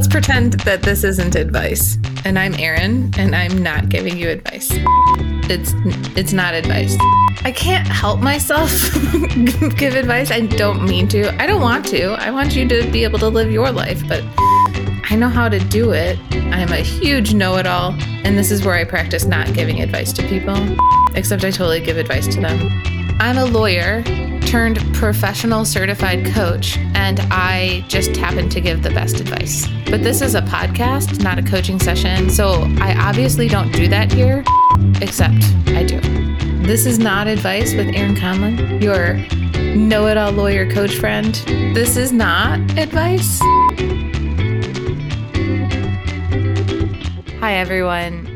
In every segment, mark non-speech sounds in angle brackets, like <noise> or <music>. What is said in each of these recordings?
let's pretend that this isn't advice. And I'm Erin, and I'm not giving you advice. It's it's not advice. I can't help myself <laughs> give advice. I don't mean to. I don't want to. I want you to be able to live your life, but I know how to do it. I'm a huge know-it-all, and this is where I practice not giving advice to people. Except I totally give advice to them. I'm a lawyer turned professional certified coach, and I just happen to give the best advice. But this is a podcast, not a coaching session, so I obviously don't do that here, except I do. This is not advice with Erin Conlon, your know it all lawyer coach friend. This is not advice. Hi, everyone.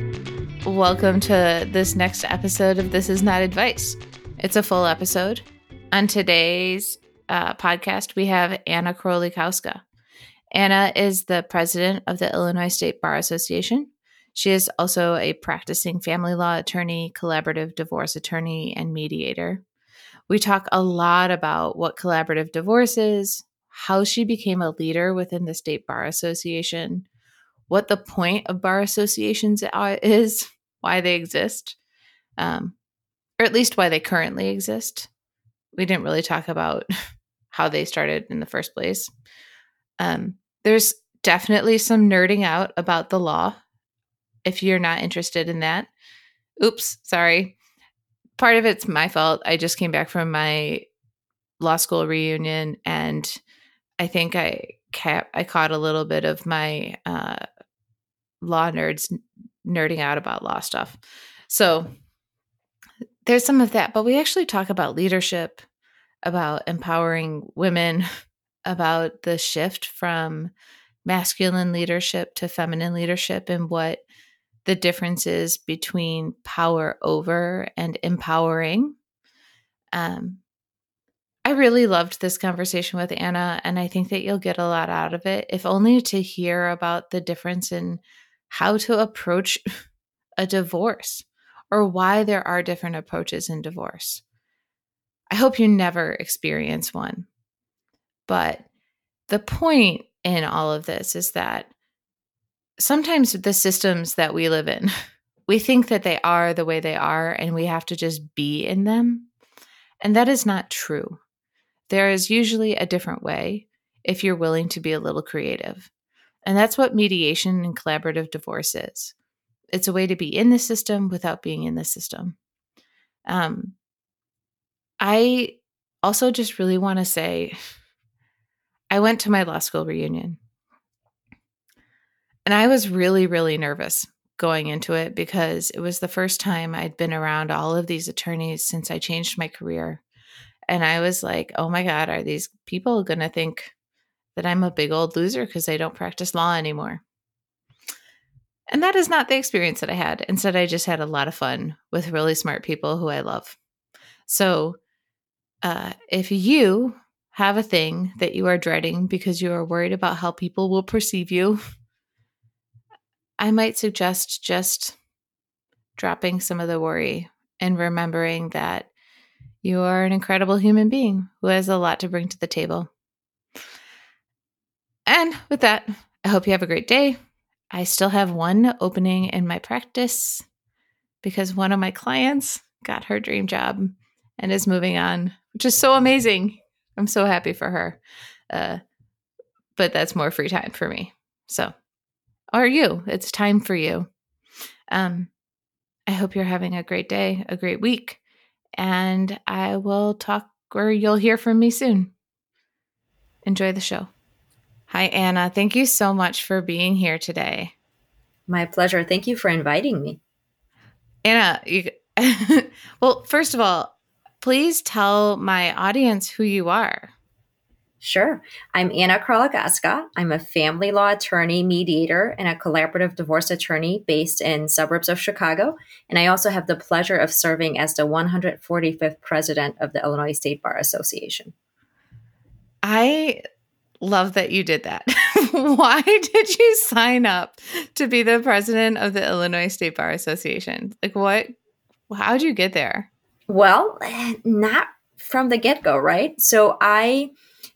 Welcome to this next episode of This Is Not Advice. It's a full episode. On today's uh, podcast, we have Anna Krolikowska. Anna is the president of the Illinois State Bar Association. She is also a practicing family law attorney, collaborative divorce attorney, and mediator. We talk a lot about what collaborative divorce is, how she became a leader within the State Bar Association, what the point of bar associations is, why they exist, um, or at least why they currently exist, we didn't really talk about <laughs> how they started in the first place. Um, there's definitely some nerding out about the law. If you're not interested in that, oops, sorry. Part of it's my fault. I just came back from my law school reunion, and I think I ca- I caught a little bit of my uh, law nerds nerding out about law stuff. So there's some of that, but we actually talk about leadership, about empowering women, <laughs> about the shift from masculine leadership to feminine leadership and what the difference is between power over and empowering. Um, I really loved this conversation with Anna, and I think that you'll get a lot out of it, if only to hear about the difference in how to approach <laughs> a divorce or why there are different approaches in divorce. I hope you never experience one. But the point in all of this is that sometimes the systems that we live in, <laughs> we think that they are the way they are and we have to just be in them. And that is not true. There is usually a different way if you're willing to be a little creative. And that's what mediation and collaborative divorce is it's a way to be in the system without being in the system. Um, I also just really want to say I went to my law school reunion and I was really, really nervous going into it because it was the first time I'd been around all of these attorneys since I changed my career. And I was like, oh my God, are these people going to think that I'm a big old loser because I don't practice law anymore? And that is not the experience that I had. Instead, I just had a lot of fun with really smart people who I love. So, uh, if you have a thing that you are dreading because you are worried about how people will perceive you, I might suggest just dropping some of the worry and remembering that you are an incredible human being who has a lot to bring to the table. And with that, I hope you have a great day. I still have one opening in my practice because one of my clients got her dream job and is moving on, which is so amazing. I'm so happy for her. Uh, but that's more free time for me. So, are you? It's time for you. Um, I hope you're having a great day, a great week, and I will talk or you'll hear from me soon. Enjoy the show. Hi, Anna. Thank you so much for being here today. My pleasure. Thank you for inviting me. Anna, you, <laughs> well, first of all, please tell my audience who you are. Sure. I'm Anna Krolikowska. I'm a family law attorney, mediator, and a collaborative divorce attorney based in suburbs of Chicago. And I also have the pleasure of serving as the 145th president of the Illinois State Bar Association. I love that you did that. <laughs> Why did you sign up to be the president of the Illinois State Bar Association? Like, what? How'd you get there? Well, not from the get go, right? So I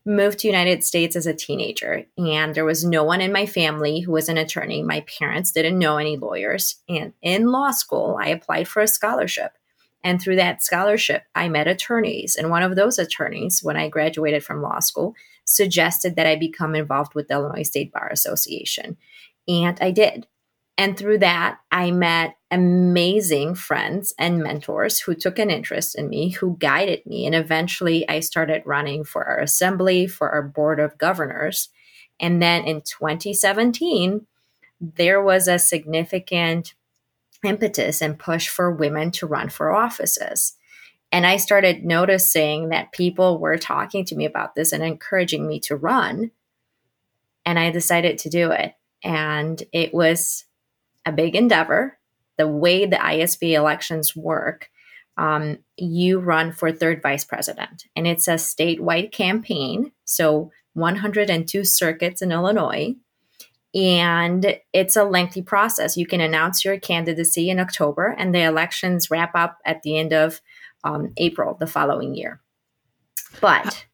moved to United States as a teenager and there was no one in my family who was an attorney. My parents didn't know any lawyers. And in law school, I applied for a scholarship. And through that scholarship, I met attorneys. And one of those attorneys, when I graduated from law school, suggested that I become involved with the Illinois State Bar Association. And I did. And through that, I met amazing friends and mentors who took an interest in me, who guided me. And eventually, I started running for our assembly, for our board of governors. And then in 2017, there was a significant impetus and push for women to run for offices. And I started noticing that people were talking to me about this and encouraging me to run. And I decided to do it. And it was a big endeavor. The way the ISB elections work, um, you run for third vice president, and it's a statewide campaign. So 102 circuits in Illinois. And it's a lengthy process. You can announce your candidacy in October, and the elections wrap up at the end of um, April the following year. But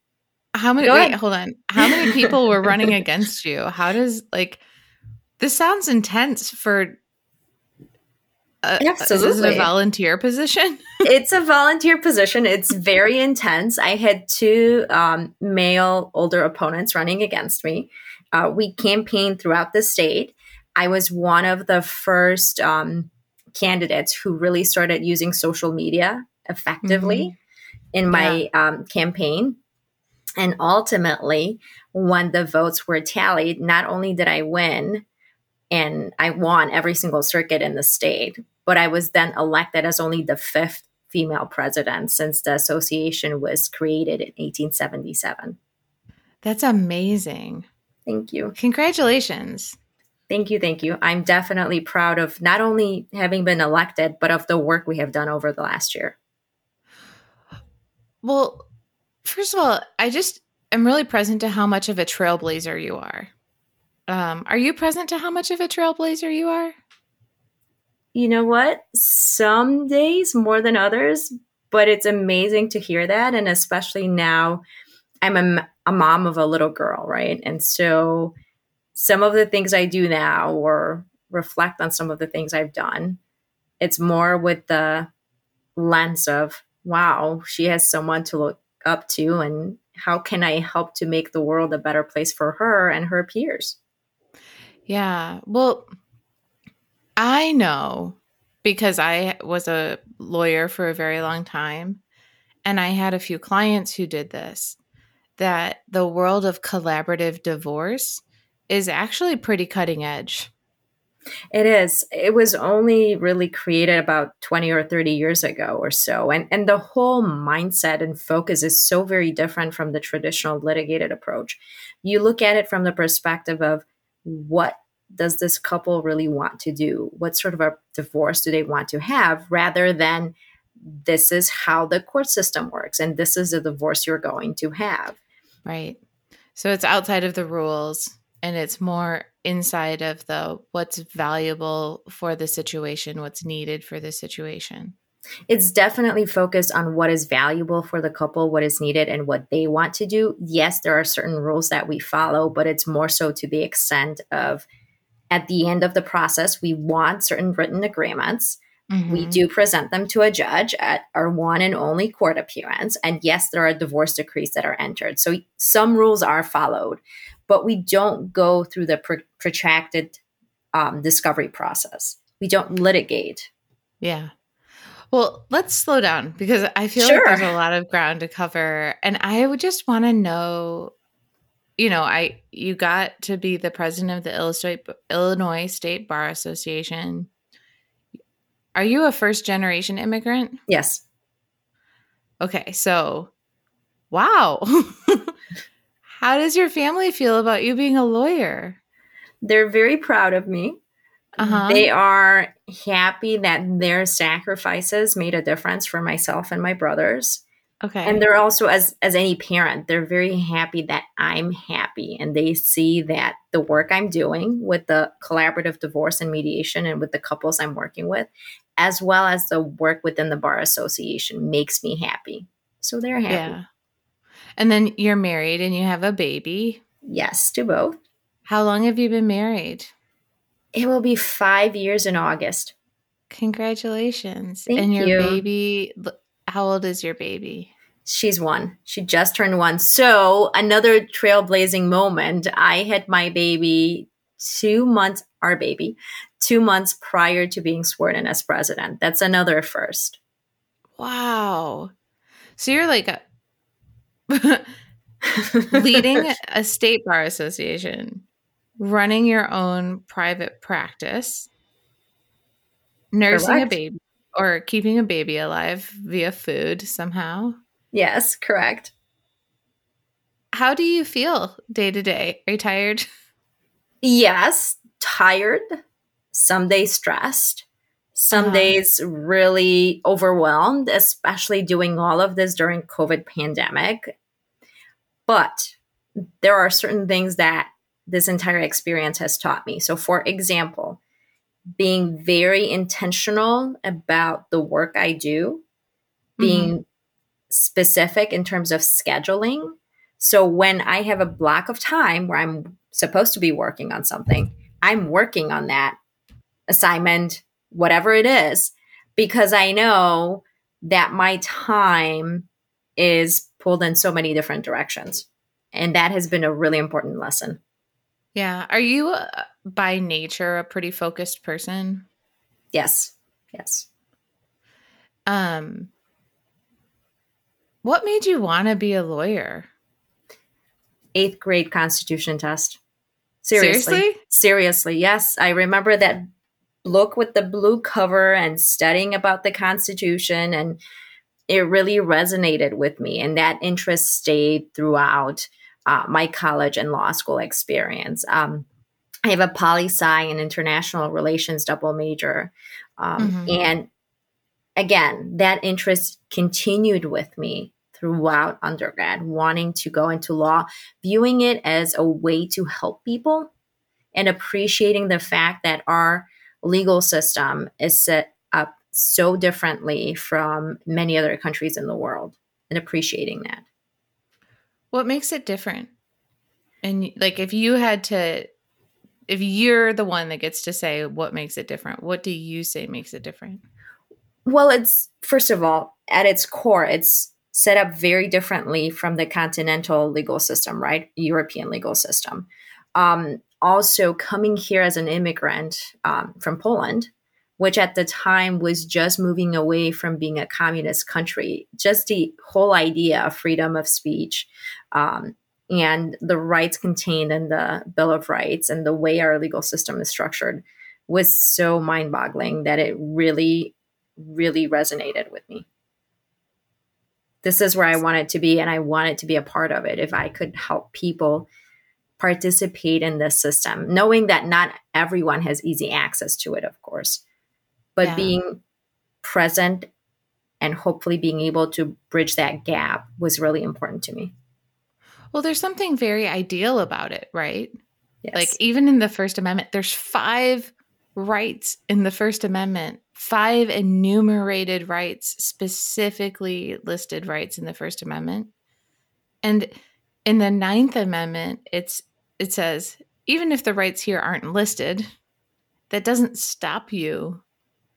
how many? Wait, hold on. How many people were running against you? How does like this sounds intense for uh, Absolutely. Is it a volunteer position? <laughs> it's a volunteer position. It's very intense. I had two um, male older opponents running against me. Uh, we campaigned throughout the state. I was one of the first um, candidates who really started using social media effectively mm-hmm. in my yeah. um, campaign. And ultimately, when the votes were tallied, not only did I win, and I won every single circuit in the state, but I was then elected as only the fifth female president since the association was created in 1877. That's amazing. Thank you. Congratulations. Thank you. Thank you. I'm definitely proud of not only having been elected, but of the work we have done over the last year. Well, first of all, I just am really present to how much of a trailblazer you are. Um, are you present to how much of a trailblazer you are? you know what? Some days more than others, but it's amazing to hear that. And especially now, I'm a, a mom of a little girl, right? And so some of the things I do now or reflect on some of the things I've done, it's more with the lens of, wow, she has someone to look up to and how can I help to make the world a better place for her and her peers? Yeah. Well, I know because I was a lawyer for a very long time and I had a few clients who did this that the world of collaborative divorce is actually pretty cutting edge. It is. It was only really created about 20 or 30 years ago or so. And and the whole mindset and focus is so very different from the traditional litigated approach. You look at it from the perspective of what does this couple really want to do? What sort of a divorce do they want to have rather than this is how the court system works and this is the divorce you're going to have. Right. So it's outside of the rules and it's more inside of the what's valuable for the situation, what's needed for the situation. It's definitely focused on what is valuable for the couple, what is needed, and what they want to do. Yes, there are certain rules that we follow, but it's more so to the extent of at the end of the process, we want certain written agreements. Mm-hmm. We do present them to a judge at our one and only court appearance. And yes, there are divorce decrees that are entered. So some rules are followed, but we don't go through the pr- protracted um, discovery process. We don't litigate. Yeah. Well, let's slow down because I feel sure. like there's a lot of ground to cover. And I would just want to know you know, I you got to be the president of the Illinois State Bar Association. Are you a first generation immigrant? Yes. Okay, so wow. <laughs> How does your family feel about you being a lawyer? They're very proud of me. Uh-huh. They are happy that their sacrifices made a difference for myself and my brothers. Okay. And they're also as as any parent, they're very happy that I'm happy and they see that the work I'm doing with the collaborative divorce and mediation and with the couples I'm working with, as well as the work within the bar association makes me happy. So they're happy. Yeah. And then you're married and you have a baby. Yes, to both. How long have you been married? It will be five years in August. Congratulations. Thank and your you. baby, how old is your baby? She's one. She just turned one. So, another trailblazing moment. I had my baby two months, our baby, two months prior to being sworn in as president. That's another first. Wow. So you're like a, <laughs> leading a state bar association, running your own private practice, nursing Correct. a baby or keeping a baby alive via food somehow. yes, correct. How do you feel day to day? Are you tired? <laughs> Yes, tired, some days stressed, some Uh-huh. days really overwhelmed, especially doing all of this during COVID pandemic. But there are certain things that this entire experience has taught me. So for example, being very intentional about the work I do, being specific in terms of scheduling. So when I have a block of time where I'm supposed to be working on something, I'm working on that assignment, whatever it is, because I know that my time is pulled in so many different directions. And that has been a really important lesson. Yeah. Are you uh, by nature a pretty focused person? Yes. Yes. Um what made you want to be a lawyer? Eighth grade constitution test. Seriously. Seriously? Seriously, yes. I remember that book with the blue cover and studying about the Constitution, and it really resonated with me. And that interest stayed throughout uh, my college and law school experience. Um, I have a poli sci and international relations double major. Um, Mhm. And again, that interest continued with me throughout undergrad, wanting to go into law, viewing it as a way to help people and appreciating the fact that our legal system is set up so differently from many other countries in the world and appreciating that. What makes it different? And like if you had to if you're the one that gets to say what makes it different, what do you say makes it different? Well, it's first of all, at its core, it's set up very differently from the continental legal system, right? European legal system. Um, also, coming here as an immigrant um, from Poland, which at the time was just moving away from being a communist country, just the whole idea of freedom of speech um, and the rights contained in the Bill of Rights and the way our legal system is structured was so mind boggling that it really really resonated with me. This is where I wanted to be, and I wanted to be a part of it. If I could help people participate in this system, knowing that not everyone has easy access to it, of course, but Yeah. being present and hopefully being able to bridge that gap was really important to me. Well, there's something very ideal about it, right? Yes. Like even in the First Amendment, there's five rights in the First Amendment, five enumerated rights, specifically listed rights in the First Amendment. And in the Ninth Amendment, it's it says, even if the rights here aren't listed, that doesn't stop you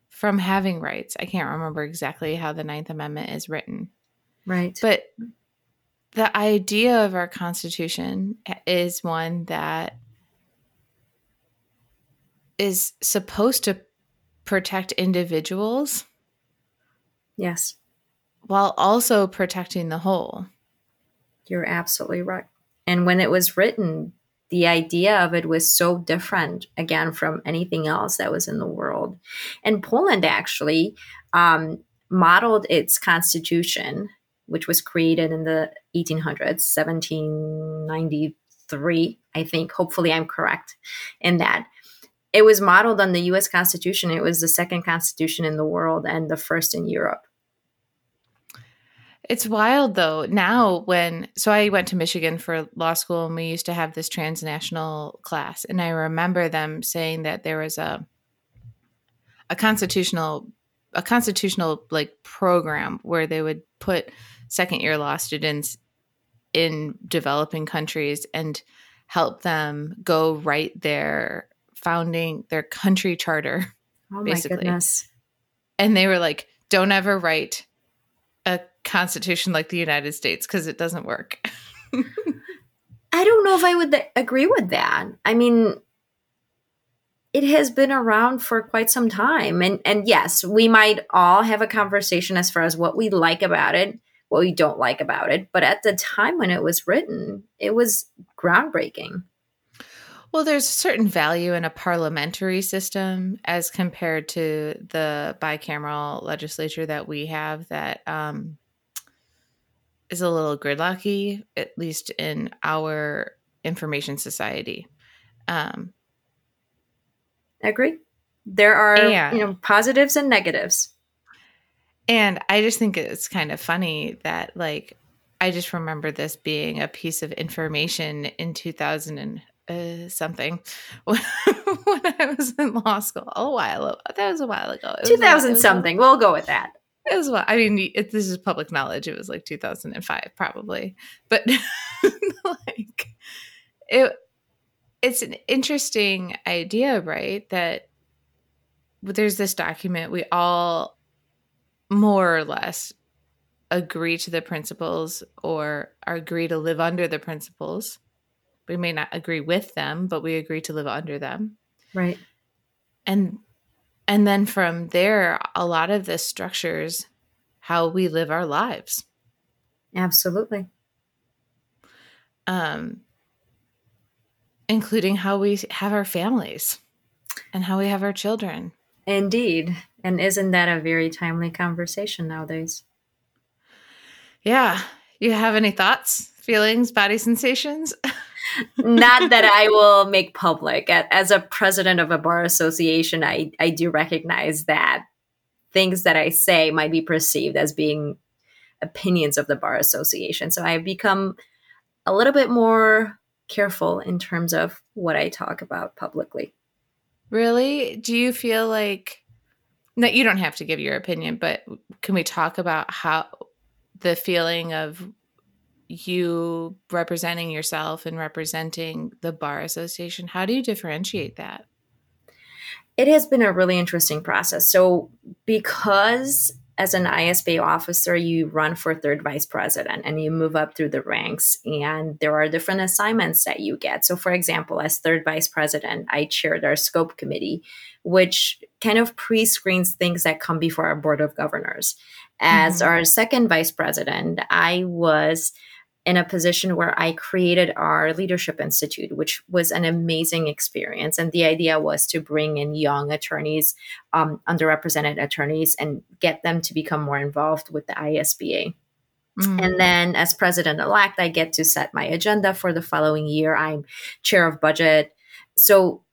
from having rights. I can't remember exactly how the Ninth Amendment is written. right. But the idea of our Constitution is one that is supposed to protect individuals yes, while also protecting the whole. You're absolutely right. And when it was written, the idea of it was so different again from anything else that was in the world. And Poland actually um, modeled its constitution, which was created in the 1800s, 1793, I think. Hopefully, I'm correct in that. It was modeled on the US Constitution. It was the second constitution in the world and the first in Europe. It's wild though. Now, when so I went to Michigan for law school and we used to have this transnational class, and I remember them saying that there was a a constitutional a constitutional like program where they would put second year law students in developing countries and help them go write their founding their country charter oh basically. goodness and they were like don't ever write a constitution like the united states because it doesn't work. <laughs> I don't know if i would th- agree with that. I mean it has been around for quite some time and and yes we might all have a conversation as far as what we like about it what we don't like about it but at the time when it was written it was groundbreaking. Well there's a certain value in a parliamentary system as compared to the bicameral legislature that we have that um, is a little gridlocky at least in our information society um, I agree. There are and, you know positives and negatives. And I just think it's kind of funny that like I just remember this being a piece of information in 2000 and uh, something when, <laughs> when, I was in law school a while. That was a while ago. 2000 something. we'll go with that. It well. I mean, it, this is public knowledge. It was like 2005, probably. But <laughs> like, it it's an interesting idea, right? That there's this document we all more or less agree to the principles or agree to live under the principles. We may not agree with them, but we agree to live under them. Right. And and then from there a lot of this structures how we live our lives. Absolutely. Um including how we have our families and how we have our children. Indeed. And isn't that a very timely conversation nowadays? Yeah. You have any thoughts, feelings, body sensations? <laughs> Not that I will make public. As a president of a bar association, I, I do recognize that things that I say might be perceived as being opinions of the bar association. So I've become a little bit more careful in terms of what I talk about publicly. Really? Do you feel like that you don't have to give your opinion, but can we talk about how the feeling of you representing yourself and representing the bar association? How do you differentiate that? It has been a really interesting process. So, because as an ISBA officer, you run for third vice president and you move up through the ranks, and there are different assignments that you get. So, for example, as third vice president, I chaired our scope committee, which kind of pre screens things that come before our board of governors. As mm-hmm. our second vice president, I was in a position where I created our Leadership Institute, which was an amazing experience. And the idea was to bring in young attorneys, um, underrepresented attorneys, and get them to become more involved with the ISBA. Mm-hmm. And then, as president elect, I get to set my agenda for the following year. I'm chair of budget. So,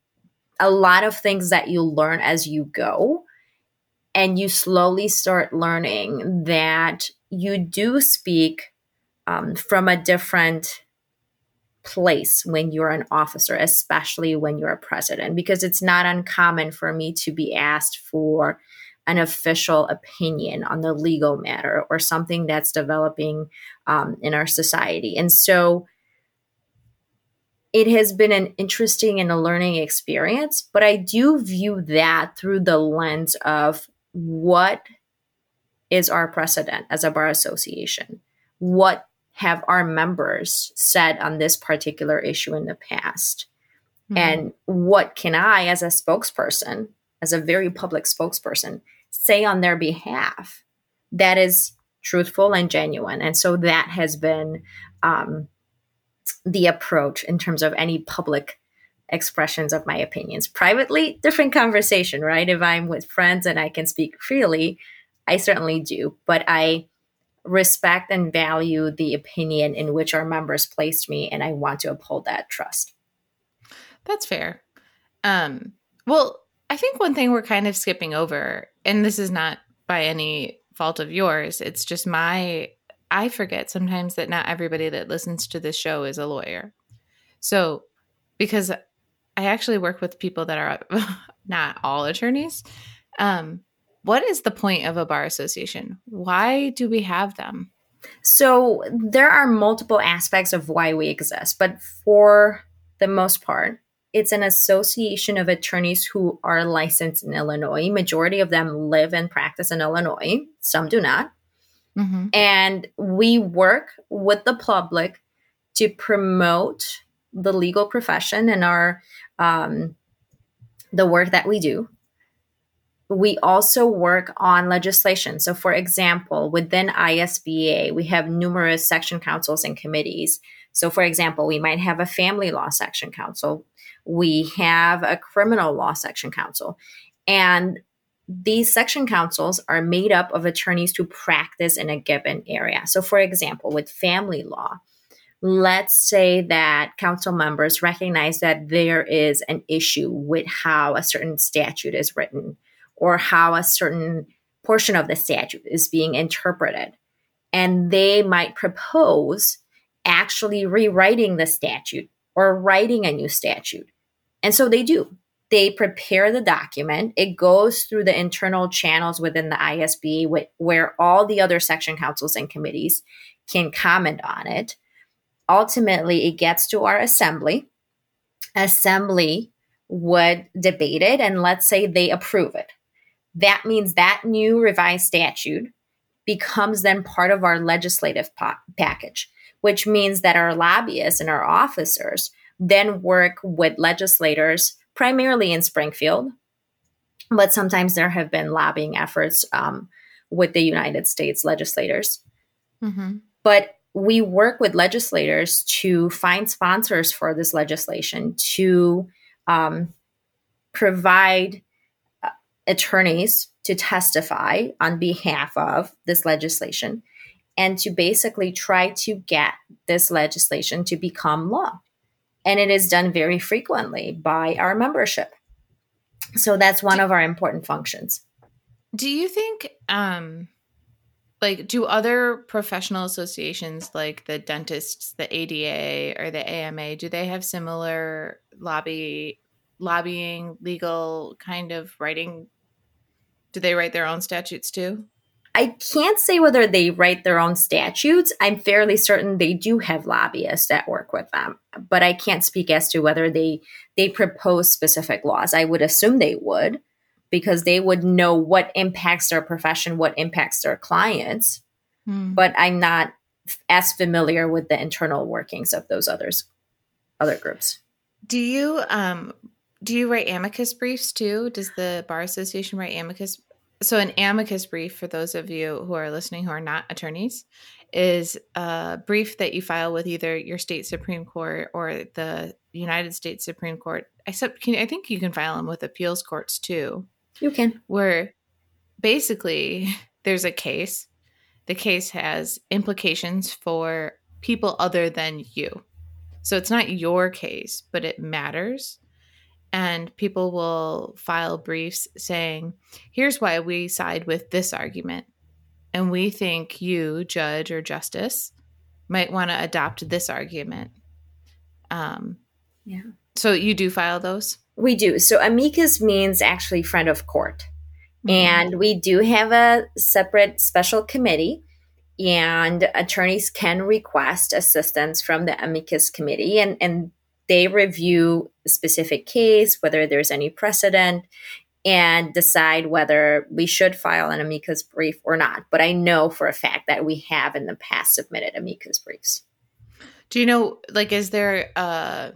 a lot of things that you learn as you go. And you slowly start learning that you do speak um, from a different place when you're an officer, especially when you're a president, because it's not uncommon for me to be asked for an official opinion on the legal matter or something that's developing um, in our society. And so it has been an interesting and a learning experience, but I do view that through the lens of what is our precedent as a bar association? What have our members said on this particular issue in the past? Mm-hmm. And what can I, as a spokesperson, as a very public spokesperson, say on their behalf that is truthful and genuine? And so that has been um, the approach in terms of any public expressions of my opinions. Privately, different conversation, right? If I'm with friends and I can speak freely, I certainly do. But I respect and value the opinion in which our members placed me, and I want to uphold that trust. That's fair. Um, well, I think one thing we're kind of skipping over, and this is not by any fault of yours, it's just my, I forget sometimes that not everybody that listens to this show is a lawyer. So, because I actually work with people that are <laughs> not all attorneys, um, what is the point of a bar association? Why do we have them? So there are multiple aspects of why we exist, but for the most part, it's an association of attorneys who are licensed in Illinois. Majority of them live and practice in Illinois. Some do not. Mm-hmm. And we work with the public to promote the legal profession and our um, the work that we do. We also work on legislation. So, for example, within ISBA, we have numerous section councils and committees. So, for example, we might have a family law section council, we have a criminal law section council, and these section councils are made up of attorneys who practice in a given area. So, for example, with family law, let's say that council members recognize that there is an issue with how a certain statute is written or how a certain portion of the statute is being interpreted. And they might propose actually rewriting the statute or writing a new statute. And so they do. They prepare the document. It goes through the internal channels within the ISB where all the other section councils and committees can comment on it ultimately it gets to our assembly. Assembly would debate it and let's say they approve it. That means that new revised statute becomes then part of our legislative po- package, which means that our lobbyists and our officers then work with legislators, primarily in Springfield, but sometimes there have been lobbying efforts um, with the United States legislators. Mm-hmm. But we work with legislators to find sponsors for this legislation, to um, provide attorneys to testify on behalf of this legislation, and to basically try to get this legislation to become law. And it is done very frequently by our membership. So that's one of our important functions. Do you think um, like do other professional associations like the dentists the ada or the ama do they have similar lobby lobbying legal kind of writing do they write their own statutes too I can't say whether they write their own statutes. I'm fairly certain they do have lobbyists that work with them, but I can't speak as to whether they they propose specific laws. I would assume they would because they would know what impacts their profession, what impacts their clients. Hmm. But I'm not as familiar with the internal workings of those others other groups. Do you um do you write amicus briefs too? Does the bar association write amicus so an amicus brief for those of you who are listening who are not attorneys is a brief that you file with either your state supreme court or the United States Supreme Court. Except can, I think you can file them with appeals courts too. You can. Where basically there's a case. The case has implications for people other than you. So it's not your case, but it matters. And people will file briefs saying, here's why we side with this argument. And we think you, judge or justice, might want to adopt this argument. Um, yeah. So you do file those? We do. So amicus means actually friend of court. Mm-hmm. And we do have a separate special committee, and attorneys can request assistance from the amicus committee, and, and they review a specific case, whether there's any precedent, and decide whether we should file an amicus brief or not. But I know for a fact that we have in the past submitted amicus briefs. Do you know, like, is there a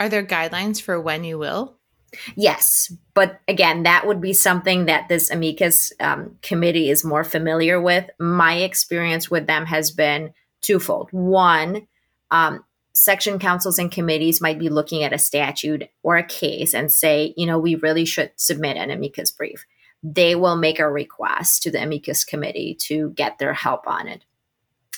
are there guidelines for when you will? Yes, but again, that would be something that this amicus um, committee is more familiar with. My experience with them has been twofold. One, um, section councils and committees might be looking at a statute or a case and say, you know, we really should submit an amicus brief. They will make a request to the amicus committee to get their help on it.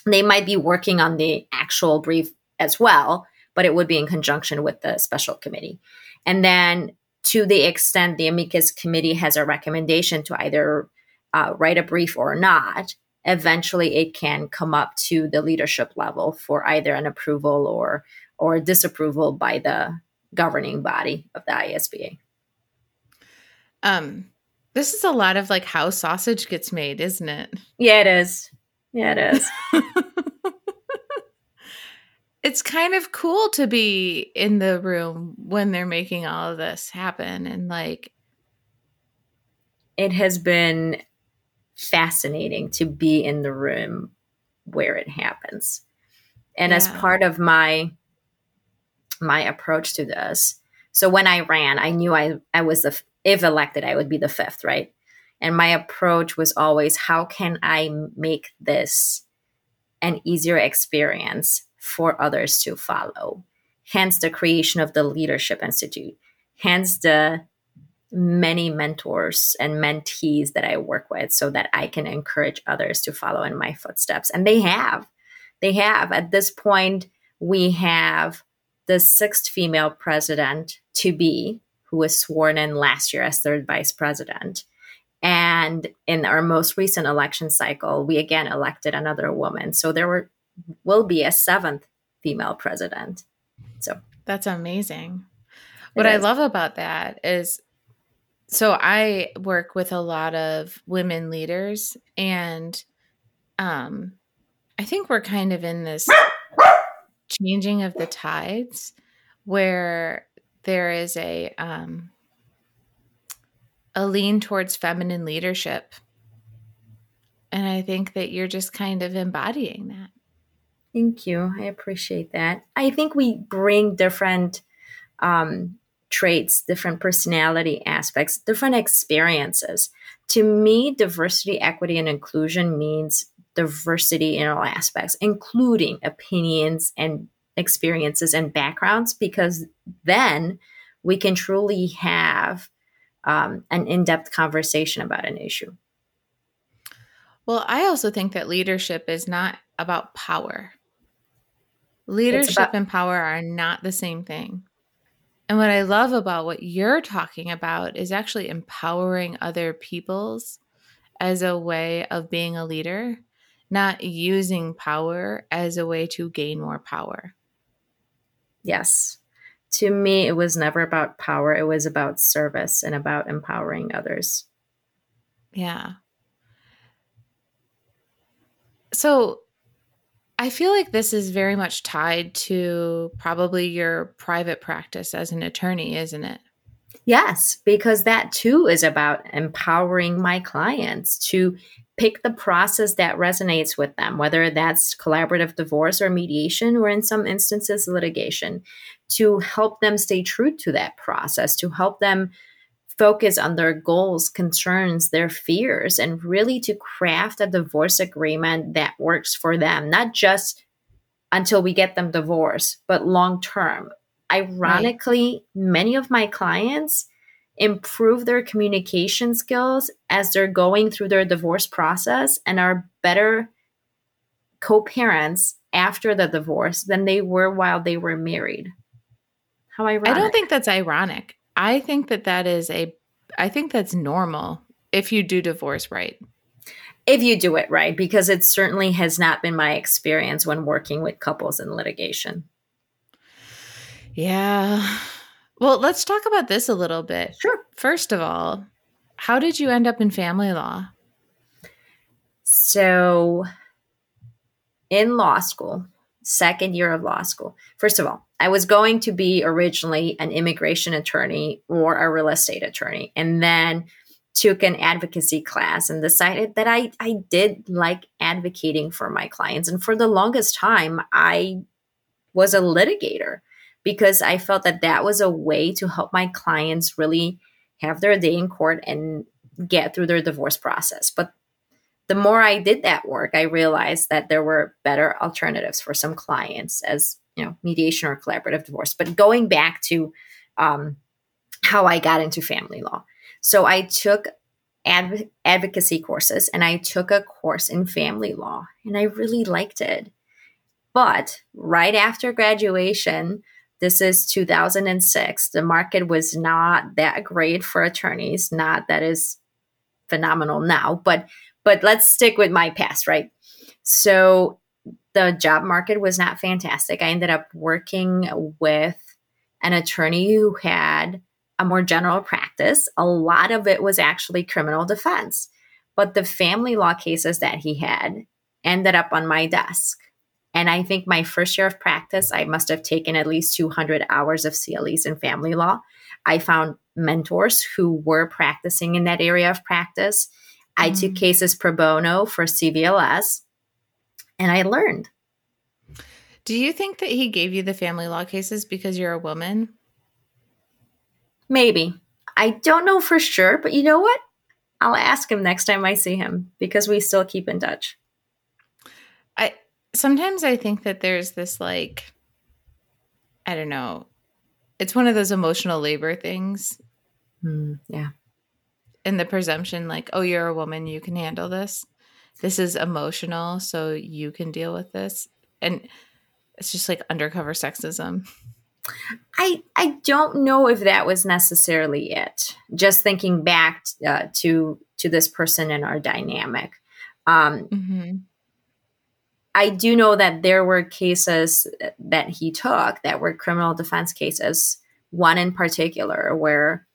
They might be working on the actual brief as well, but it would be in conjunction with the special committee. And then to the extent the amicus committee has a recommendation to either uh, write a brief or not, eventually it can come up to the leadership level for either an approval or or disapproval by the governing body of the ISBA. Um, this is a lot of like how sausage gets made, isn't it? Yeah, it is. Yeah, it is. <laughs> it's kind of cool to be in the room when they're making all of this happen and like it has been fascinating to be in the room where it happens. And yeah. as part of my my approach to this, so when I ran, I knew I I was the if elected, I would be the fifth, right? And my approach was always how can I make this an easier experience for others to follow? Hence the creation of the Leadership Institute. Hence the many mentors and mentees that I work with so that I can encourage others to follow in my footsteps. And they have. They have. At this point, we have the sixth female president to be, who was sworn in last year as third vice president. And in our most recent election cycle, we again elected another woman. So there were will be a seventh female president. So that's amazing. What I love about that is so I work with a lot of women leaders and um I think we're kind of in this changing of the tides where there is a um a lean towards feminine leadership. And I think that you're just kind of embodying that. Thank you. I appreciate that. I think we bring different um, traits, different personality aspects, different experiences. To me, diversity, equity, and inclusion means diversity in all aspects, including opinions and experiences and backgrounds, because then we can truly have um, an in depth conversation about an issue. Well, I also think that leadership is not about power. Leadership about- and power are not the same thing. And what I love about what you're talking about is actually empowering other peoples as a way of being a leader, not using power as a way to gain more power. Yes. To me, it was never about power, it was about service and about empowering others. Yeah. So, I feel like this is very much tied to probably your private practice as an attorney, isn't it? Yes, because that too is about empowering my clients to pick the process that resonates with them, whether that's collaborative divorce or mediation, or in some instances, litigation, to help them stay true to that process, to help them focus on their goals, concerns, their fears, and really to craft a divorce agreement that works for them, not just until we get them divorced, but long term. Ironically, right. many of my clients improve their communication skills as they're going through their divorce process and are better co parents after the divorce than they were while they were married. How ironic. I don't think that's ironic. I think that that is a, I think that's normal if you do divorce right. If you do it right, because it certainly has not been my experience when working with couples in litigation. Yeah. Well, let's talk about this a little bit. Sure. First of all, how did you end up in family law? So, in law school, second year of law school, first of all, I was going to be originally an immigration attorney or a real estate attorney, and then took an advocacy class and decided that I, I did like advocating for my clients. And for the longest time, I was a litigator because I felt that that was a way to help my clients really have their day in court and get through their divorce process. But the more I did that work, I realized that there were better alternatives for some clients as you know mediation or collaborative divorce but going back to um, how i got into family law. So i took adv- advocacy courses and i took a course in family law and i really liked it. But right after graduation this is 2006 the market was not that great for attorneys not that is phenomenal now but but let's stick with my past right? So the job market was not fantastic. I ended up working with an attorney who had a more general practice. A lot of it was actually criminal defense. But the family law cases that he had ended up on my desk. And I think my first year of practice, I must have taken at least 200 hours of CLEs in family law. I found mentors who were practicing in that area of practice. Mm-hmm. I took mm. cases pro bono for CVLS and I learned. Do you think that he gave you the family law cases because you're a woman? Maybe. I don't know for sure, but you know what? I'll ask him next time I see him because we still keep in touch. I sometimes I think that there's this like I don't know. It's one of those emotional labor things. Mm, yeah. And the presumption like, "Oh, you're a woman, you can handle this." This is emotional, so you can deal with this. And it's just like undercover sexism. I I don't know if that was necessarily it. Just thinking back uh, to to this person in our dynamic, um, mm-hmm. I do know that there were cases that he took that were criminal defense cases. One in particular where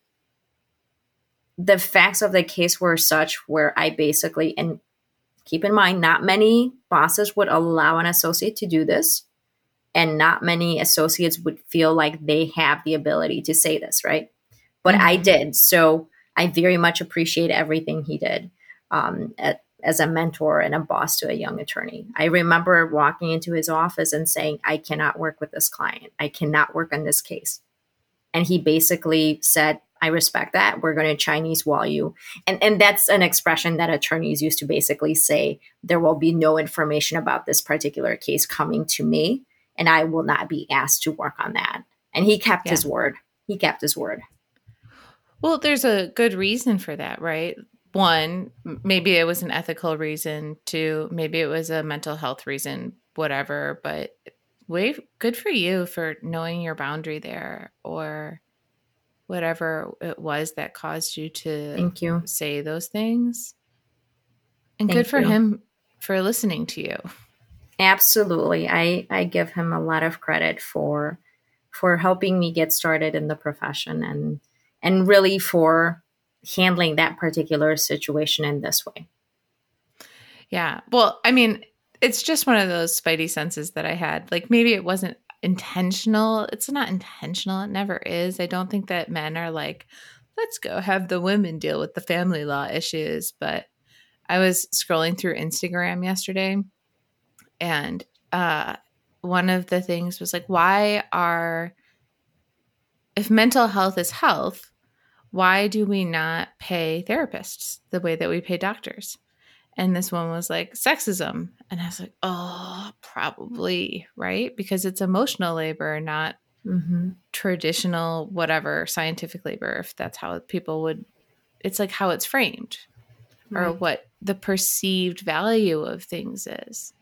the facts of the case were such where I basically and keep in mind not many bosses would allow an associate to do this and not many associates would feel like they have the ability to say this right? But mm-hmm. i did so i very much appreciate everything he did um, at, as a mentor and a boss to a young attorney. I remember walking into his office and saying i cannot work with this client. I cannot work on this case. And he basically said I respect that. We're going to Chinese wall you. And, and that's an expression that attorneys used to basically say there will be no information about this particular case coming to me and I will not be asked to work on that. And he kept yeah. his word. He kept his word. Well, there's a good reason for that, right? One, maybe it was an ethical reason. Two, maybe it was a mental health reason, whatever. But way good for you for knowing your boundary there or whatever it was that caused you to Thank you. say those things. And Thank good for you. him for listening to you. Absolutely. I, I give him a lot of credit for for helping me get started in the profession and and really for handling that particular situation in this way. Yeah. Well, I mean, it's just one of those spidey senses that I had. Like maybe it wasn't intentional. It's not intentional. It never is. I don't think that men are like, let's go have the women deal with the family law issues. But I was scrolling through Instagram yesterday and uh, one of the things was like, why are, if mental health is health, why do we not pay therapists the way that we pay doctors? And this one was like, sexism. And I was like, oh, probably, right? Because it's emotional labor, not mm-hmm. traditional, whatever, scientific labor, if that's how people would, it's like how it's framed right. or what the perceived value of things is.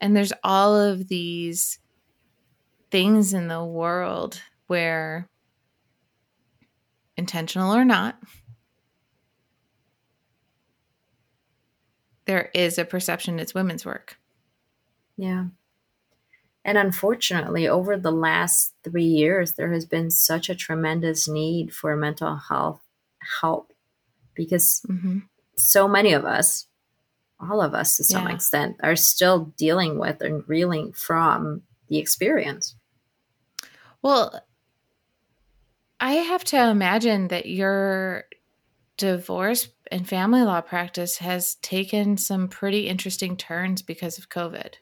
And there's all of these things in the world where, intentional or not, there is a perception it's women's work. Yeah. And unfortunately, over the last three years, there has been such a tremendous need for mental health help because mm-hmm. so many of us all of us to some yeah. extent are still dealing with and reeling from the experience. Well, I have to imagine that your divorce and family law practice has taken some pretty interesting turns because of COVID.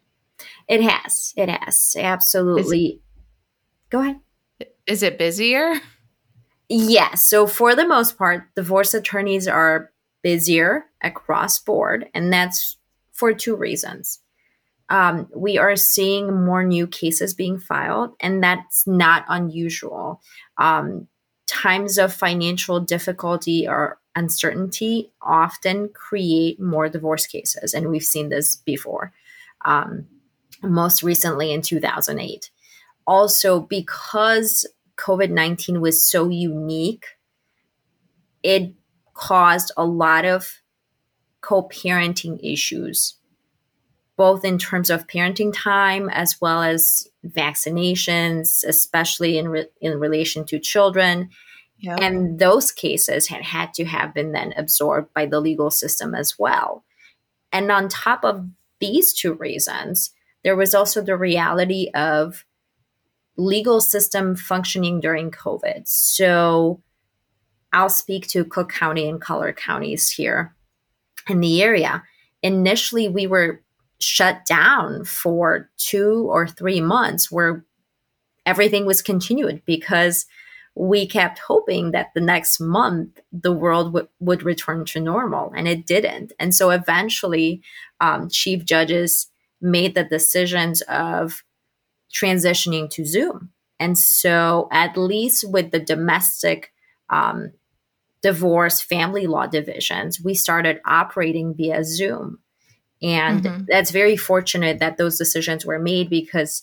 It has. It has. Absolutely. Go ahead. Is it busier? Yes. Yeah, so for the most part, divorce attorneys are busier across board, and that's for two reasons. Um, we are seeing more new cases being filed, and that's not unusual. Um, times of financial difficulty or uncertainty often create more divorce cases, and we've seen this before, um, most recently in 2008. Also, because COVID 19 was so unique, it caused a lot of co parenting issues, both in terms of parenting time as well as vaccinations, especially in, re- in relation to children. Yep. And those cases had had to have been then absorbed by the legal system as well. And on top of these two reasons, there was also the reality of legal system functioning during COVID. So I'll speak to Cook County and collar counties here in the area. Initially, we were shut down for two or three months where everything was continued because we kept hoping that the next month the world w- would return to normal and it didn't. And so eventually um, chief judges made the decisions of transitioning to zoom. And so at least with the domestic um, divorce family law divisions we started operating via zoom. And mm-hmm. that's very fortunate that those decisions were made because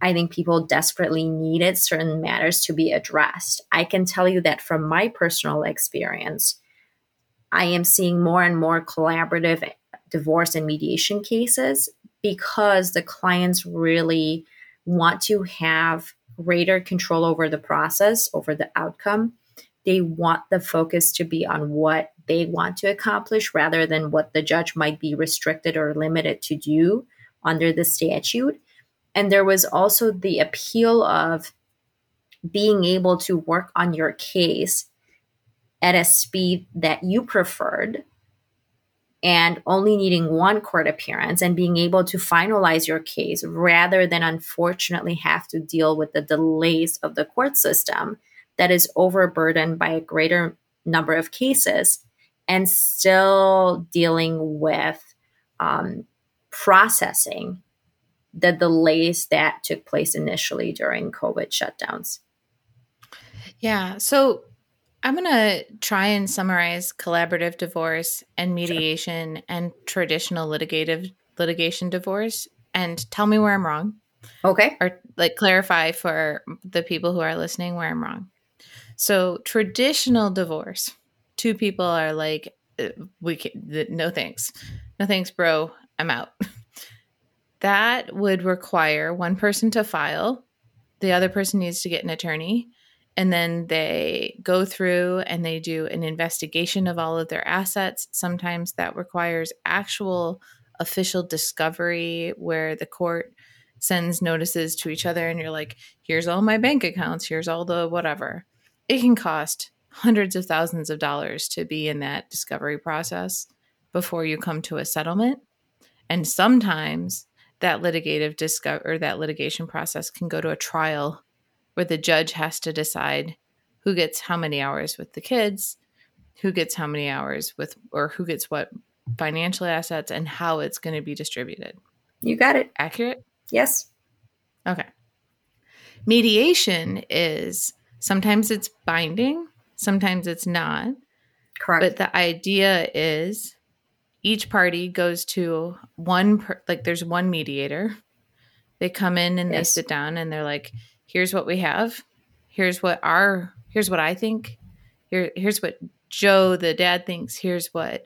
I think people desperately needed certain matters to be addressed. I can tell you that from my personal experience, I am seeing more and more collaborative divorce and mediation cases because the clients really want to have greater control over the process, over the outcome. They want the focus to be on what they want to accomplish rather than what the judge might be restricted or limited to do under the statute. And there was also the appeal of being able to work on your case at a speed that you preferred and only needing one court appearance and being able to finalize your case rather than unfortunately have to deal with the delays of the court system that is overburdened by a greater number of cases and still dealing with um, processing the delays that took place initially during COVID shutdowns. Yeah. So I'm going to try and summarize collaborative divorce and mediation sure. and traditional litigative litigation divorce and tell me where I'm wrong. Okay. Or like clarify for the people who are listening where I'm wrong. So, traditional divorce, two people are like uh, we can, no thanks. No thanks, bro. I'm out. <laughs> that would require one person to file, the other person needs to get an attorney, and then they go through and they do an investigation of all of their assets. Sometimes that requires actual official discovery where the court sends notices to each other and you're like, here's all my bank accounts, here's all the whatever. It can cost hundreds of thousands of dollars to be in that discovery process before you come to a settlement. And sometimes that litigative discover or that litigation process can go to a trial where the judge has to decide who gets how many hours with the kids, who gets how many hours with or who gets what financial assets and how it's going to be distributed. You got it. Accurate? Yes. Okay. Mediation is sometimes it's binding, sometimes it's not. Correct. But the idea is each party goes to one per, like there's one mediator. They come in and yes. they sit down and they're like here's what we have. Here's what our here's what i think. Here here's what joe the dad thinks. Here's what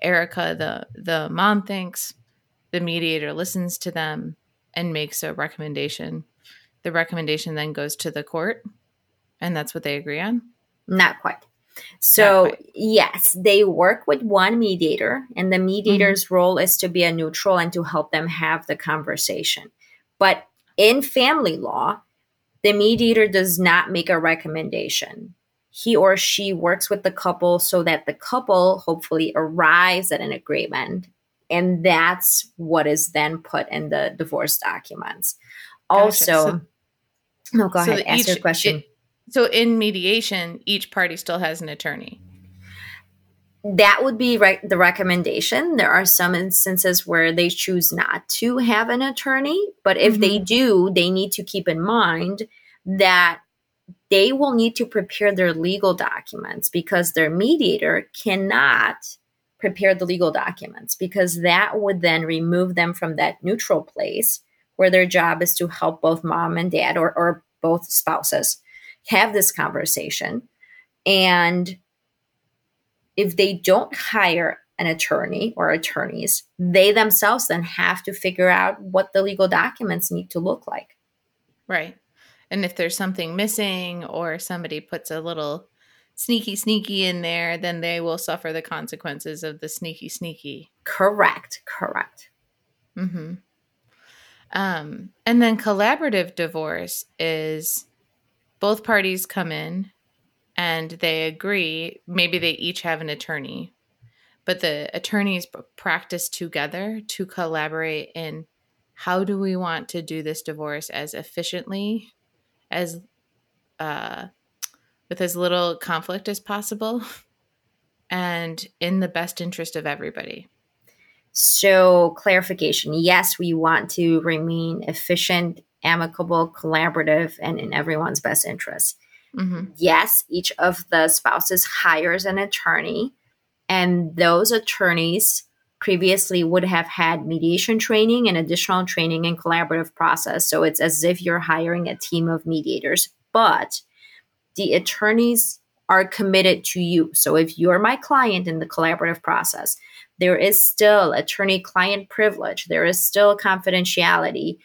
erica the the mom thinks. The mediator listens to them and makes a recommendation. The recommendation then goes to the court and that's what they agree on? Not quite so, yes, they work with one mediator, and the mediator's mm-hmm. role is to be a neutral and to help them have the conversation. But in family law, the mediator does not make a recommendation. He or she works with the couple so that the couple hopefully arrives at an agreement. And that's what is then put in the divorce documents. Gotcha. Also, so, no, go so ahead, ask each, your question. It, so in mediation, each party still has an attorney. That would be right the recommendation. There are some instances where they choose not to have an attorney, but if mm-hmm. they do, they need to keep in mind that they will need to prepare their legal documents because their mediator cannot prepare the legal documents because that would then remove them from that neutral place where their job is to help both mom and dad or, or both spouses have this conversation. And if they don't hire an attorney or attorneys, they themselves then have to figure out what the legal documents need to look like. Right. And if there's something missing or somebody puts a little sneaky sneaky in there, then they will suffer the consequences of the sneaky sneaky. Correct. Correct. Mm-hmm. Um, and then collaborative divorce is both parties come in and they agree. Maybe they each have an attorney, but the attorneys practice together to collaborate in how do we want to do this divorce as efficiently as uh, with as little conflict as possible <laughs> and in the best interest of everybody. So, clarification yes, we want to remain efficient, amicable, collaborative, and in everyone's best interest. Mm-hmm. Yes, each of the spouses hires an attorney, and those attorneys previously would have had mediation training and additional training in collaborative process. So, it's as if you're hiring a team of mediators, but the attorneys are committed to you. So, if you're my client in the collaborative process, there is still attorney client privilege, there is still confidentiality.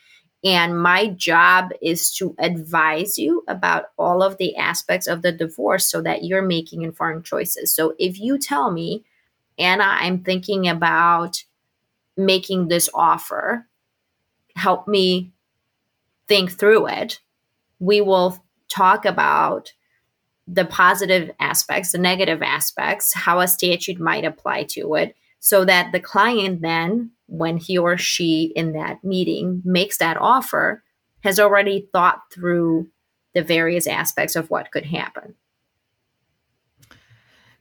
And my job is to advise you about all of the aspects of the divorce so that you're making informed choices. So if you tell me, Anna, I'm thinking about making this offer, help me think through it, we will talk about the positive aspects, the negative aspects, how a statute might apply to it, so that the client then, when he or she in that meeting makes that offer, has already thought through the various aspects of what could happen.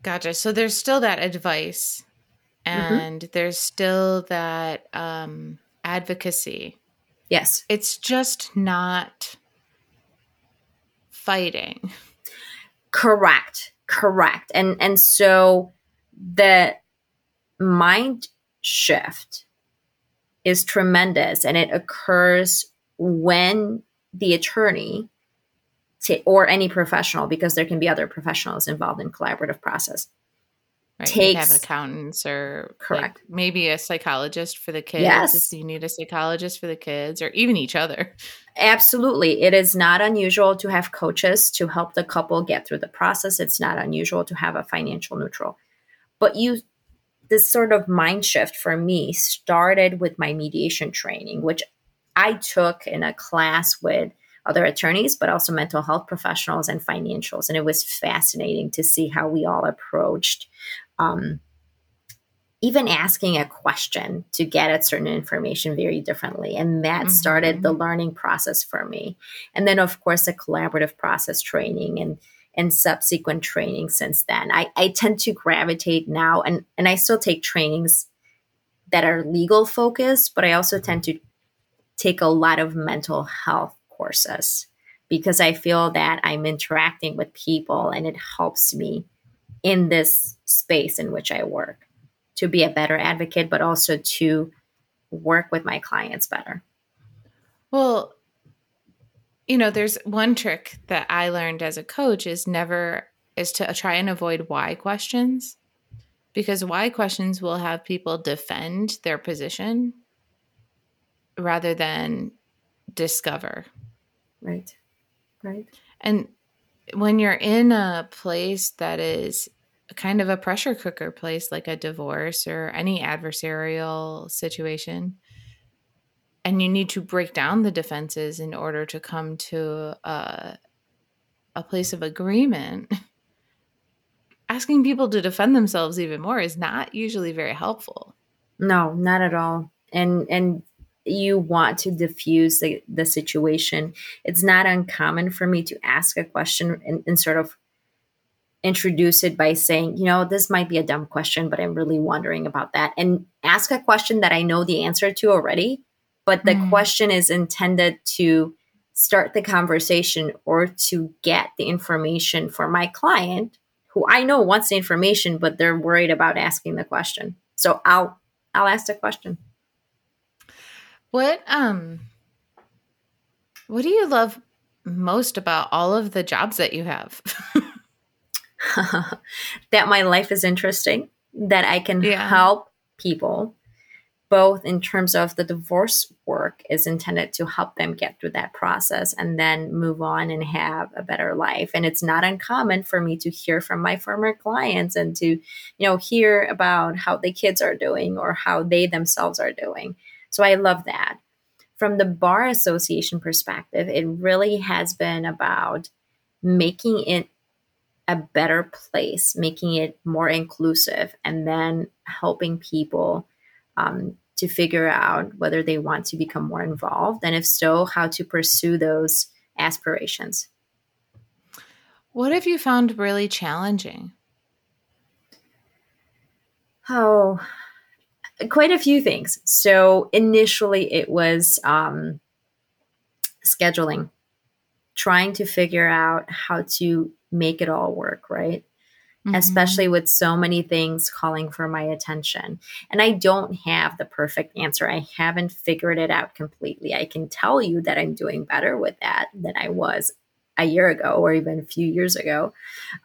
Gotcha. So there's still that advice mm-hmm. and mm-hmm. there's still that um, advocacy. Yes. It's just not fighting. Correct. Correct. And and so the mind shift is tremendous and it occurs when the attorney t- or any professional because there can be other professionals involved in collaborative process right. takes have accountants or correct like maybe a psychologist for the kids yes. you need a psychologist for the kids or even each other absolutely it is not unusual to have coaches to help the couple get through the process it's not unusual to have a financial neutral but you this sort of mind shift for me started with my mediation training, which I took in a class with other attorneys, but also mental health professionals and financials. And it was fascinating to see how we all approached um, even asking a question to get at certain information very differently. And that mm-hmm. started the learning process for me. And then, of course, the collaborative process training and and subsequent training since then. I, I tend to gravitate now, and, and I still take trainings that are legal focused, but I also mm-hmm. tend to take a lot of mental health courses because I feel that I'm interacting with people and it helps me in this space in which I work to be a better advocate, but also to work with my clients better. Well, you know, there's one trick that I learned as a coach is never is to try and avoid why questions because why questions will have people defend their position rather than discover. Right. Right. And when you're in a place that is kind of a pressure cooker place like a divorce or any adversarial situation, and you need to break down the defenses in order to come to a, a place of agreement. <laughs> Asking people to defend themselves even more is not usually very helpful. No not at all. And and you want to diffuse the, the situation. It's not uncommon for me to ask a question and, and sort of introduce it by saying you know this might be a dumb question but i'm really wondering about that. And ask a question that i know the answer to already but the mm. question is intended to start the conversation or to get the information for my client who I know wants the information but they're worried about asking the question. So I'll I'll ask the question. What um what do you love most about all of the jobs that you have? <laughs> that my life is interesting, that I can yeah. help people both in terms of the divorce work is intended to help them get through that process and then move on and have a better life and it's not uncommon for me to hear from my former clients and to you know hear about how the kids are doing or how they themselves are doing So I love that. From the Bar Association perspective, it really has been about making it a better place, making it more inclusive, and then helping people um, to figure out whether they want to become more involved, and if so, how to pursue those aspirations. What have you found really challenging? Oh, quite a few things. So initially, it was um, scheduling, trying to figure out how to make it all work, right? Mm-hmm. Especially with so many things calling for my attention. And I don't have the perfect answer. I haven't figured it out completely. I can tell you that I'm doing better with that than I was a year ago or even a few years ago.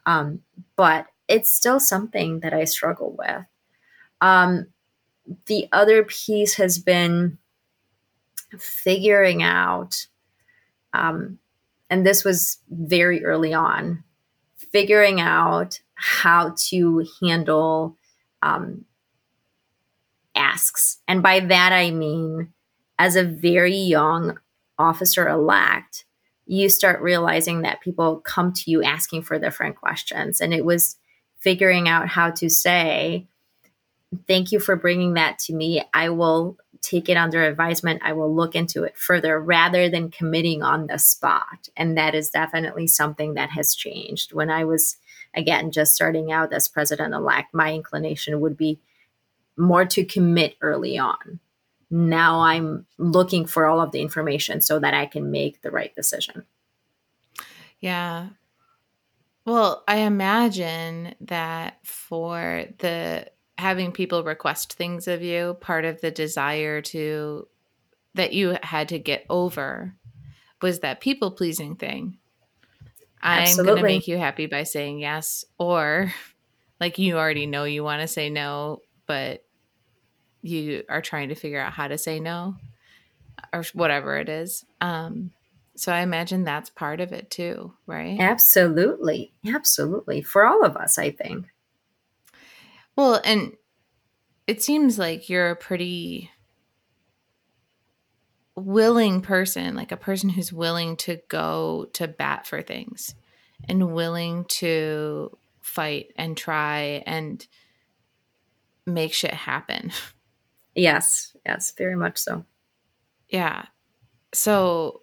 Um, but it's still something that I struggle with. Um, the other piece has been figuring out, um, and this was very early on, figuring out how to handle um, asks. And by that, I mean, as a very young officer elect, you start realizing that people come to you asking for different questions. And it was figuring out how to say, thank you for bringing that to me. I will take it under advisement. I will look into it further rather than committing on the spot. And that is definitely something that has changed. When I was, again, just starting out as president elect, my inclination would be more to commit early on. Now I'm looking for all of the information so that I can make the right decision. Yeah. Well, I imagine that for the having people request things of you part of the desire to that you had to get over was that people pleasing thing. I'm going to make you happy by saying yes or like you already know you want to say no but you are trying to figure out how to say no or whatever it is. Um so i imagine that's part of it too right? Absolutely. Absolutely. For all of us i think well, and it seems like you're a pretty willing person, like a person who's willing to go to bat for things and willing to fight and try and make shit happen. <laughs> Yes, yes, very much so. Yeah. So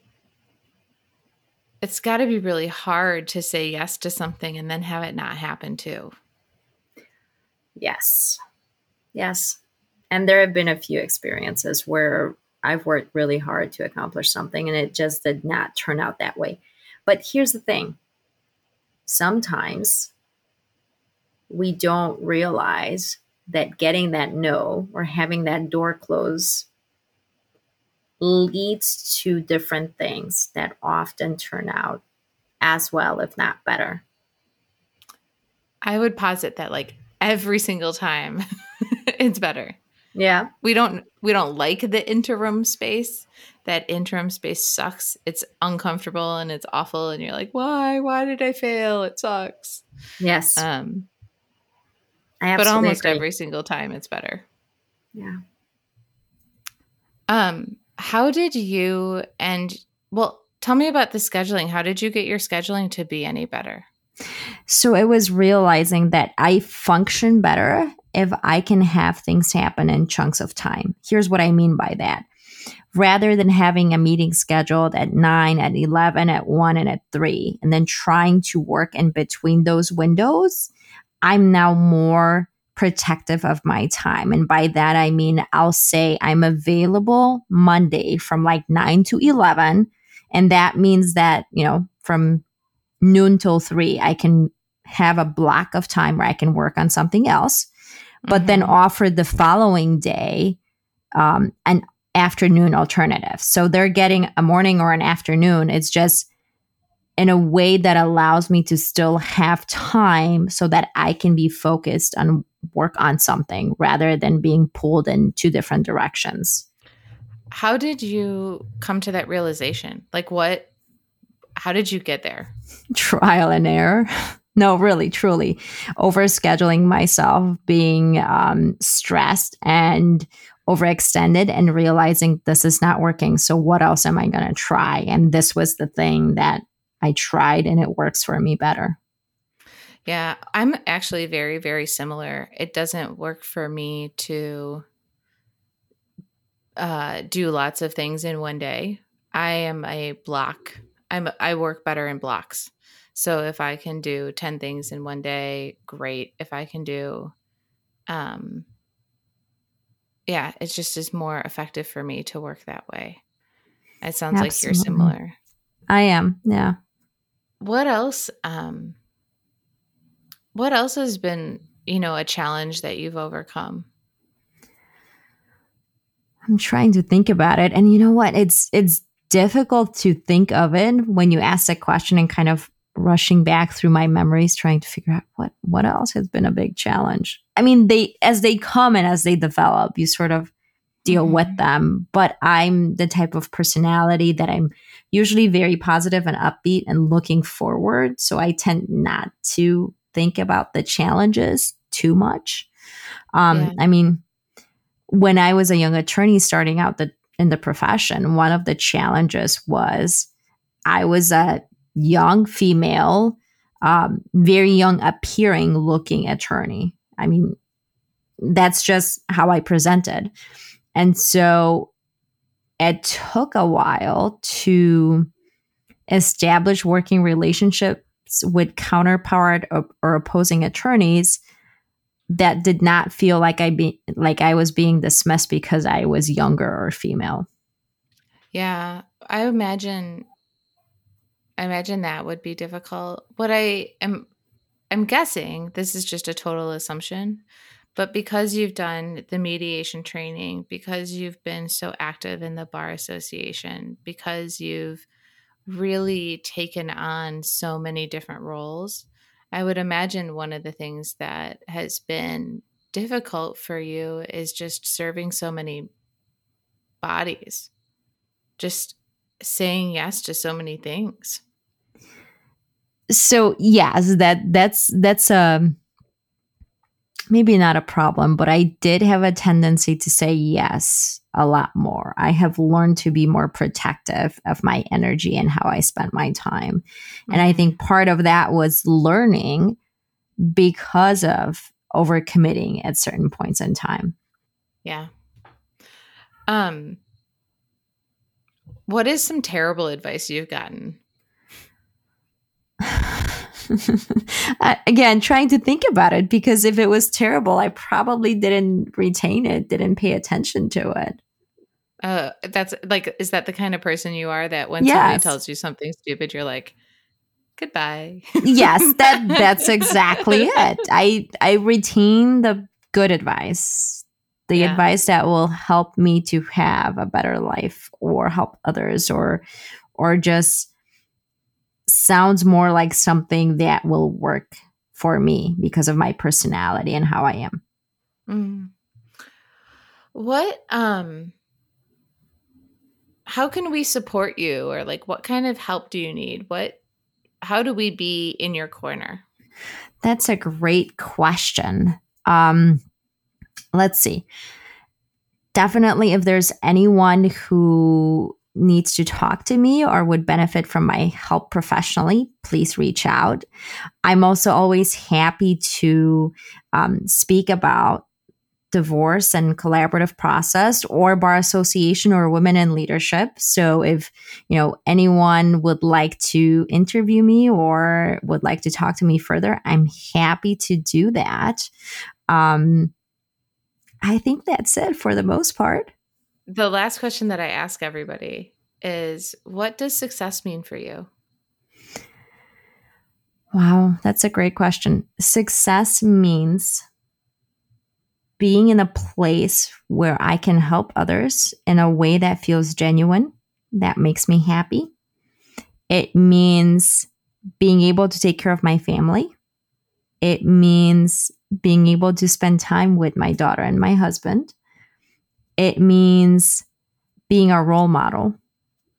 it's got to be really hard to say yes to something and then have it not happen too. Yes. Yes. And there have been a few experiences where I've worked really hard to accomplish something and it just did not turn out that way. But here's the thing sometimes we don't realize that getting that no or having that door close leads to different things that often turn out as well, if not better. I would posit that like every single time <laughs> it's better. Yeah. We don't we don't like the interim space. That interim space sucks. It's uncomfortable and it's awful and you're like, "Why? Why did I fail? It sucks." Yes. Um but almost agree. every single time it's better. Yeah. Um how did you and well, tell me about the scheduling. How did you get your scheduling to be any better? So it was realizing that I function better if I can have things happen in chunks of time. Here's what I mean by that. Rather than having a meeting scheduled at 9, at 11, at 1, and at 3, and then trying to work in between those windows, I'm now more protective of my time. And by that, I mean, I'll say I'm available Monday from like 9 to 11. And that means that, you know, from noon till three, I can have a block of time where I can work on something else, but mm-hmm. then offer the following day um, an afternoon alternative. So they're getting a morning or an afternoon. It's just in a way that allows me to still have time so that I can be focused on work on something rather than being pulled in two different directions. How did you come to that realization? Like what how did you get there? <laughs> Trial and error. No, really, truly. Overscheduling myself, being um, stressed, and overextended and realizing this is not working. So, what else am I going to try? And this was the thing that I tried and it works for me better. Yeah, I'm actually very, very similar. It doesn't work for me to uh, do lots of things in one day. I am a block. I'm I work better in blocks. So if I can do 10 things in one day, great. If I can do um yeah, it just is more effective for me to work that way. It sounds Absolutely. like you're similar. I am. Yeah. What else um what else has been, you know, a challenge that you've overcome? I'm trying to think about it. And you know what? It's it's difficult to think of it when you ask that question and kind of rushing back through my memories trying to figure out what what else has been a big challenge. I mean, they as they come and as they develop, you sort of deal mm-hmm. with them, but I'm the type of personality that I'm usually very positive and upbeat and looking forward, so I tend not to think about the challenges too much. Um, yeah. I mean, when I was a young attorney starting out the, in the profession, one of the challenges was I was a young female, um, very young appearing looking attorney. I mean, that's just how I presented. And so it took a while to establish working relationships with counterpart or, or opposing attorneys that did not feel like I be like I was being dismissed because I was younger or female. Yeah, I imagine I imagine that would be difficult. What I am I'm guessing this is just a total assumption, but because you've done the mediation training, because you've been so active in the bar association, because you've really taken on so many different roles. I would imagine one of the things that has been difficult for you is just serving so many bodies, just saying yes to so many things. So yes, that that's that's um maybe not a problem, but I did have a tendency to say yes a lot more. I have learned to be more protective of my energy and how I spent my time. Mm-hmm. And I think mm-hmm. part of that was learning because of overcommitting at certain points in time. Yeah. Um what is some terrible advice you've gotten? <laughs> again, trying to think about it because if it was terrible, I probably didn't retain it, didn't pay attention to it. Uh, that's like, is that the kind of person you are that when yes. somebody tells you something stupid, you're like, goodbye? yes, <laughs> that that's exactly it. I I retain the good advice, the yeah. advice that will help me to have a better life or help others or or just sounds more like something that will work for me because of my personality and how I am. Mm. What um how can we support you or like what kind of help do you need? What how do we be in your corner? That's a great question. Um let's see. Definitely if there's anyone who needs to talk to me or would benefit from my help professionally, please reach out. I'm also always happy to um, speak about divorce and collaborative process or bar association or women in leadership. So if you know anyone would like to interview me or would like to talk to me further i'm happy to do that. Um i think that's it for the most part the last question that I ask everybody is what does success mean for you? Wow, that's a great question. Success means being in a place where I can help others in a way that feels genuine, that makes me happy. It means being able to take care of my family. It means being able to spend time with my daughter and my husband. It means being a role model,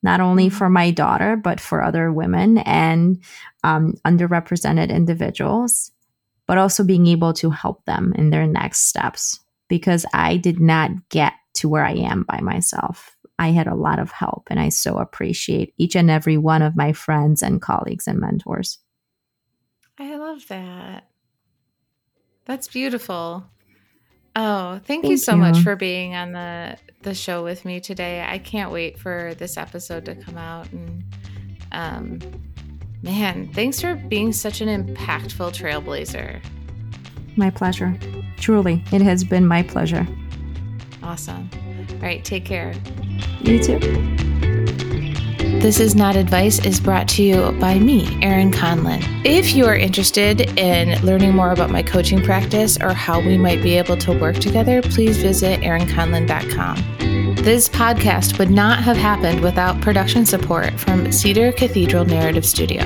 not only mm-hmm. for my daughter, but for other women and um, underrepresented individuals, but also being able to help them in their next steps because I did not get to where I am by myself. I had a lot of help, and I so appreciate each and every one of my friends and colleagues and mentors. I love that. That's beautiful. Oh, thank, thank you so you. much for being on the the show with me today. I can't wait for this episode to come out and um man, thanks for being such an impactful trailblazer. My pleasure. Truly, it has been my pleasure. Awesome. All right, take care. You too. This is Not Advice is brought to you by me, Erin Conlin. If you are interested in learning more about my coaching practice or how we might be able to work together, please visit erinconlin.com. This podcast would not have happened without production support from Cedar Cathedral Narrative Studio.